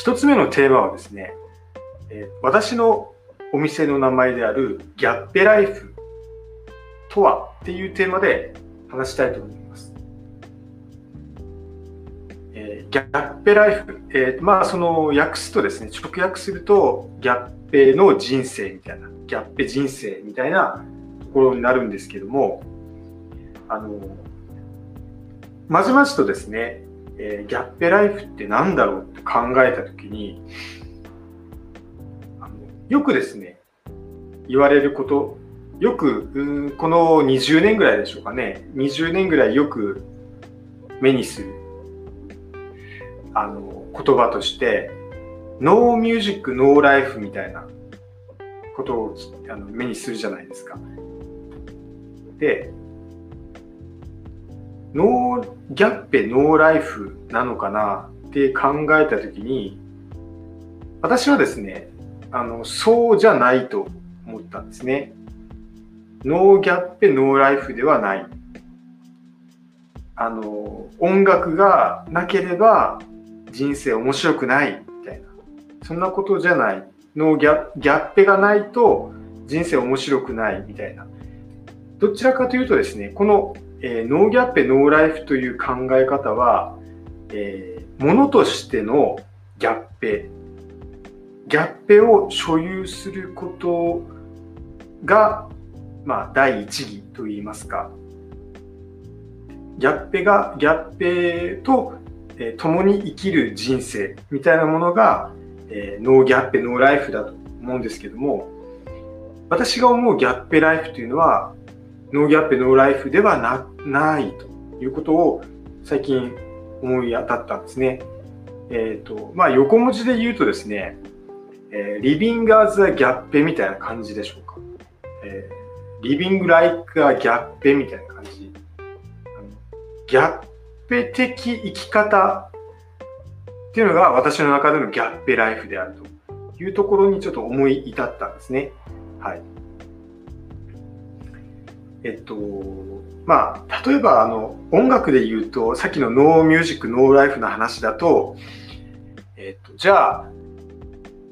一つ目のテーマはですね、え、私のお店の名前であるギャッペライフとはっていうテーマで話したいと思います。えー、ギャッペライフ、えー、まあその訳すとですね、直訳するとギャッペの人生みたいな、ギャッペ人生みたいなところになるんですけども、あの、まじまじとですね、えー、ギャッペライフって何だろうって考えたときに、あのよくですね、言われること、よく、この20年ぐらいでしょうかね、20年ぐらいよく目にするあの言葉として、ノーミュージック、ノーライフみたいなことをあの目にするじゃないですか。で、ノーギャッペノーライフなのかなって考えた時に私はですねあのそうじゃないと思ったんですね。ノーギャッペノーライフではない。あの音楽がなければ人生面白くないみたいな。そんなことじゃない。ノーギャギャッペがないと人生面白くないみたいな。どちらかというとですねこのえー、ノーギャッペノーライフという考え方は、えー、ものとしてのギャッペ。ギャッペを所有することが、まあ、第一義といいますか。ギャッペがギャッペと、えー、共に生きる人生みたいなものが、えー、ノーギャッペノーライフだと思うんですけども私が思うギャッペライフというのはノーギャップノーライフではなないということを最近思い当たったんですね。えっ、ー、と、まあ横文字で言うとですね、えー、リビングアズアギャッペみたいな感じでしょうか。えー、リビングライクアギャッペみたいな感じ。ギャッペ的生き方っていうのが私の中でのギャッペライフであるというところにちょっと思い至ったんですね。はい。えっと、まあ、例えばあの音楽で言うと、さっきのノーミュージック、ノーライフの話だと、えっと、じゃあ、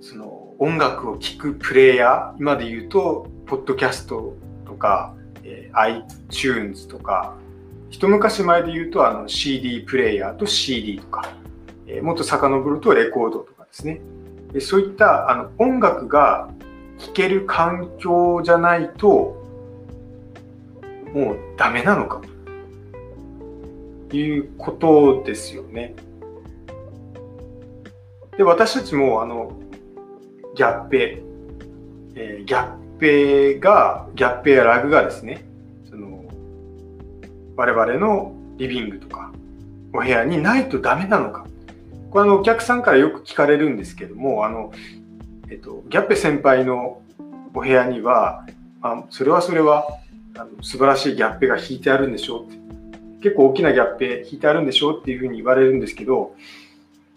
その音楽を聴くプレイヤー、今で言うと、ポッドキャストとか、えー、iTunes とか、一昔前で言うとあの CD プレイヤーと CD とか、えー、もっと遡るとレコードとかですね。でそういったあの音楽が聴ける環境じゃないと、もうダメなのかということですよね。で、私たちもあのギャッペ、えー、ギャッペが、ギャッペやラグがですね、その我々のリビングとかお部屋にないとダメなのか。これあのお客さんからよく聞かれるんですけども、あの、えっと、ギャッペ先輩のお部屋には、あそれはそれはあの素晴らしいギャッペが引いてあるんでしょうって。結構大きなギャッペ引いてあるんでしょうっていうふうに言われるんですけど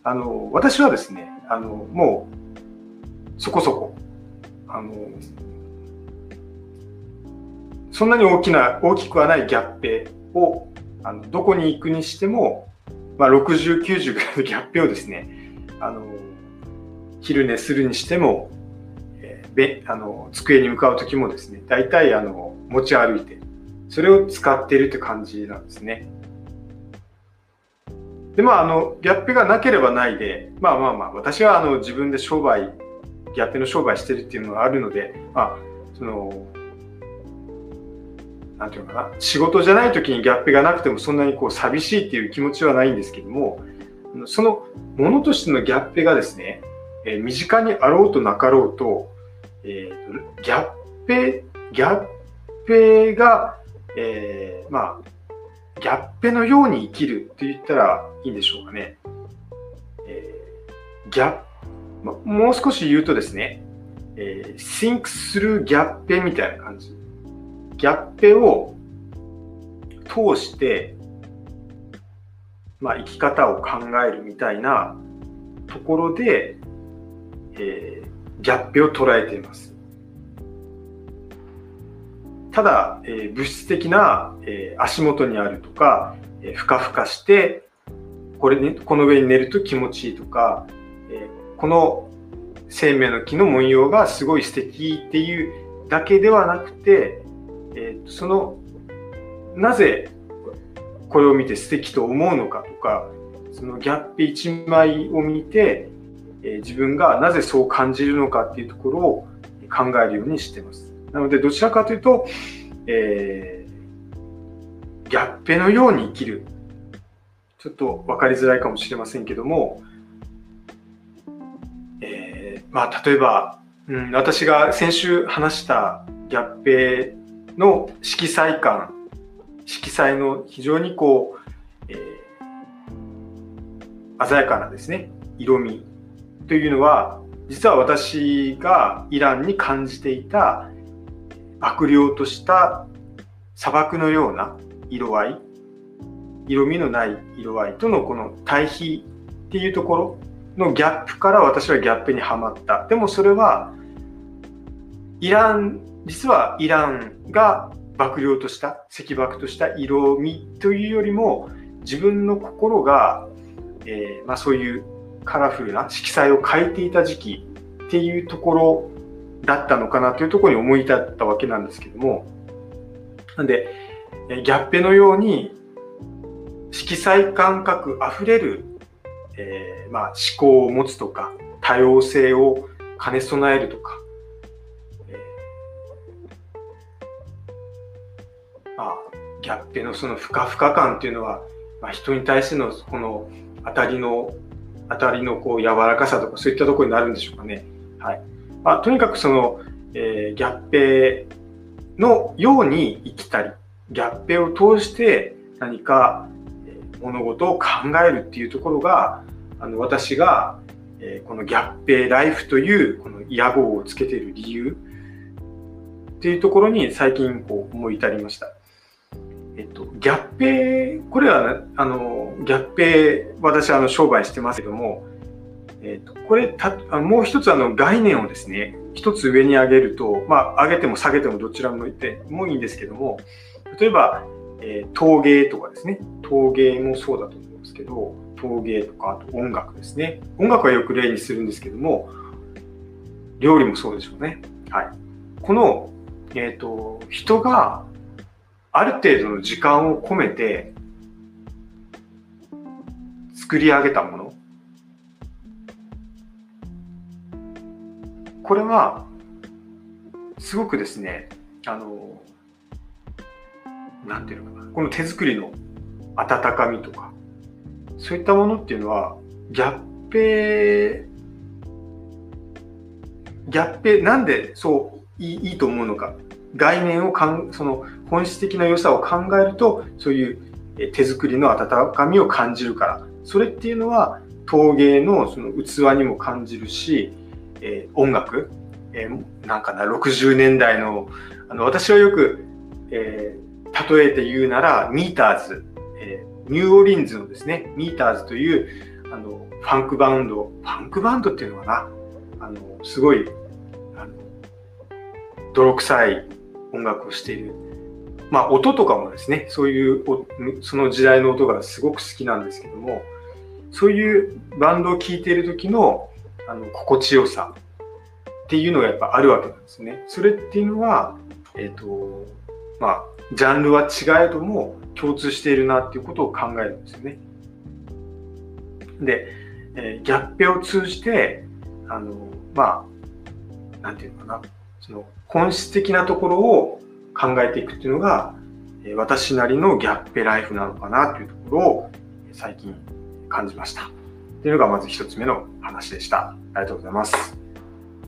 あの私はですねあのもうそこそこあのそんなに大きな大きくはないギャッペをあのどこに行くにしても、まあ、60、90ぐらいのギャッペをですねあの昼寝するにしてもべあの机に向かう時もですね大体あの持ち歩いてそれを使ってるって感じなんですね。でまああのギャップがなければないでまあまあまあ私はあの自分で商売ギャップの商売してるっていうのがあるのでまあそのなんていうかな仕事じゃない時にギャップがなくてもそんなにこう寂しいっていう気持ちはないんですけどもそのものとしてのギャップがですね、え身近にあろうとなかろうとえー、ギャッペ、ギャッペが、えー、まあ、ギャッペのように生きるって言ったらいいんでしょうかね。えー、ギャま、もう少し言うとですね、えー、think through ギャッペみたいな感じ。ギャッペを通して、まあ、生き方を考えるみたいなところで、えー、ギャッペを捉えています。ただ、えー、物質的な、えー、足元にあるとか、えー、ふかふかしてこれ、ね、この上に寝ると気持ちいいとか、えこの生命の木の文様がすごい素敵っていうだけではなくて、えー、そのなぜこれを見て素敵と思うのかとかそのギャップ一枚を見て、えー、自分がなぜそう感じるのかっていうところを考えるようにしてます。なのでどちらかというと、えー、ギャッペのように生きる。ちょっと分かりづらいかもしれませんけども、えー、まあ、例えば、うん、私が先週話したギャッペの色彩感色彩の非常にこう、えー、鮮やかなですね色味というのは実は私がイランに感じていた悪霊とした砂漠のような色合い色味のない色合いとのこの対比っていうところのギャップから私はギャップにはまった。でもそれはイラン実はイランが幕僚とした赤幕とした色味というよりも自分の心が、えー、まあ、そういうカラフルな色彩を変えていた時期っていうところだったのかなというところに思い至ったわけなんですけどもなんでギャッペのように色彩感覚あふれる、えー、まあ、思考を持つとか多様性を兼ね備えるとかまあ、ギャッペのそのふかふか感っていうのは、まあ、人に対してのこの当たりの当たりのこう柔らかさとかそういったところになるんでしょうかね。はいまあ、とにかくその、えー、ギャッペのように生きたりギャッペを通して何か、物事を考えるっていうところがあの私が、えー、このギャッペライフというこの屋号をつけている理由っていうところに最近こう思い至りました。えっと、ギャッペこれは、あの、ギャッペ私はあの商売してますけども、えっと、これた、もう一つあの概念をですね、一つ上に上げると、まあ、上げても下げてもどちらもいてもいいんですけども、例えば、えー、陶芸とかですね、陶芸もそうだと思いますけど、陶芸とか、あと音楽ですね。音楽はよく例にするんですけども、料理もそうでしょうね。はい。この、えっ、ー、と、人がある程度の時間を込めて作り上げたものこれはすごくですねあのなんていうのかなこの手作りの温かみとかそういったものっていうのはギャッペギャッペなんでそういいいいと思うのか概念をかんその本質的な良さを考えるとそういう手作りの温かみを感じるからそれっていうのは陶芸のその器にも感じるし、えー、音楽、えー、なんかな60年代のあの私はよく、えー、例えて言うならミーターズ、えニューオーリンズのですねミーターズというあのファンクバンドファンクバンドっていうのかなあのすごいあの泥臭い音楽をしている。まあ音とかもですね、そういうその時代の音がすごく好きなんですけども、そういうバンドを聴いている時のあの心地よさっていうのがやっぱあるわけなんですね。それっていうのは、えっ、ー、と、まあ、ジャンルは違えども共通しているなっていうことを考えるんですよね。で、えー、ギャッペを通じて、あの、まあ、なんていうのかな、その本質的なところを考えていくっていうのが、私なりのギャッペライフなのかなというところを最近感じました。っていうのがまず一つ目の話でした。ありがとうございます。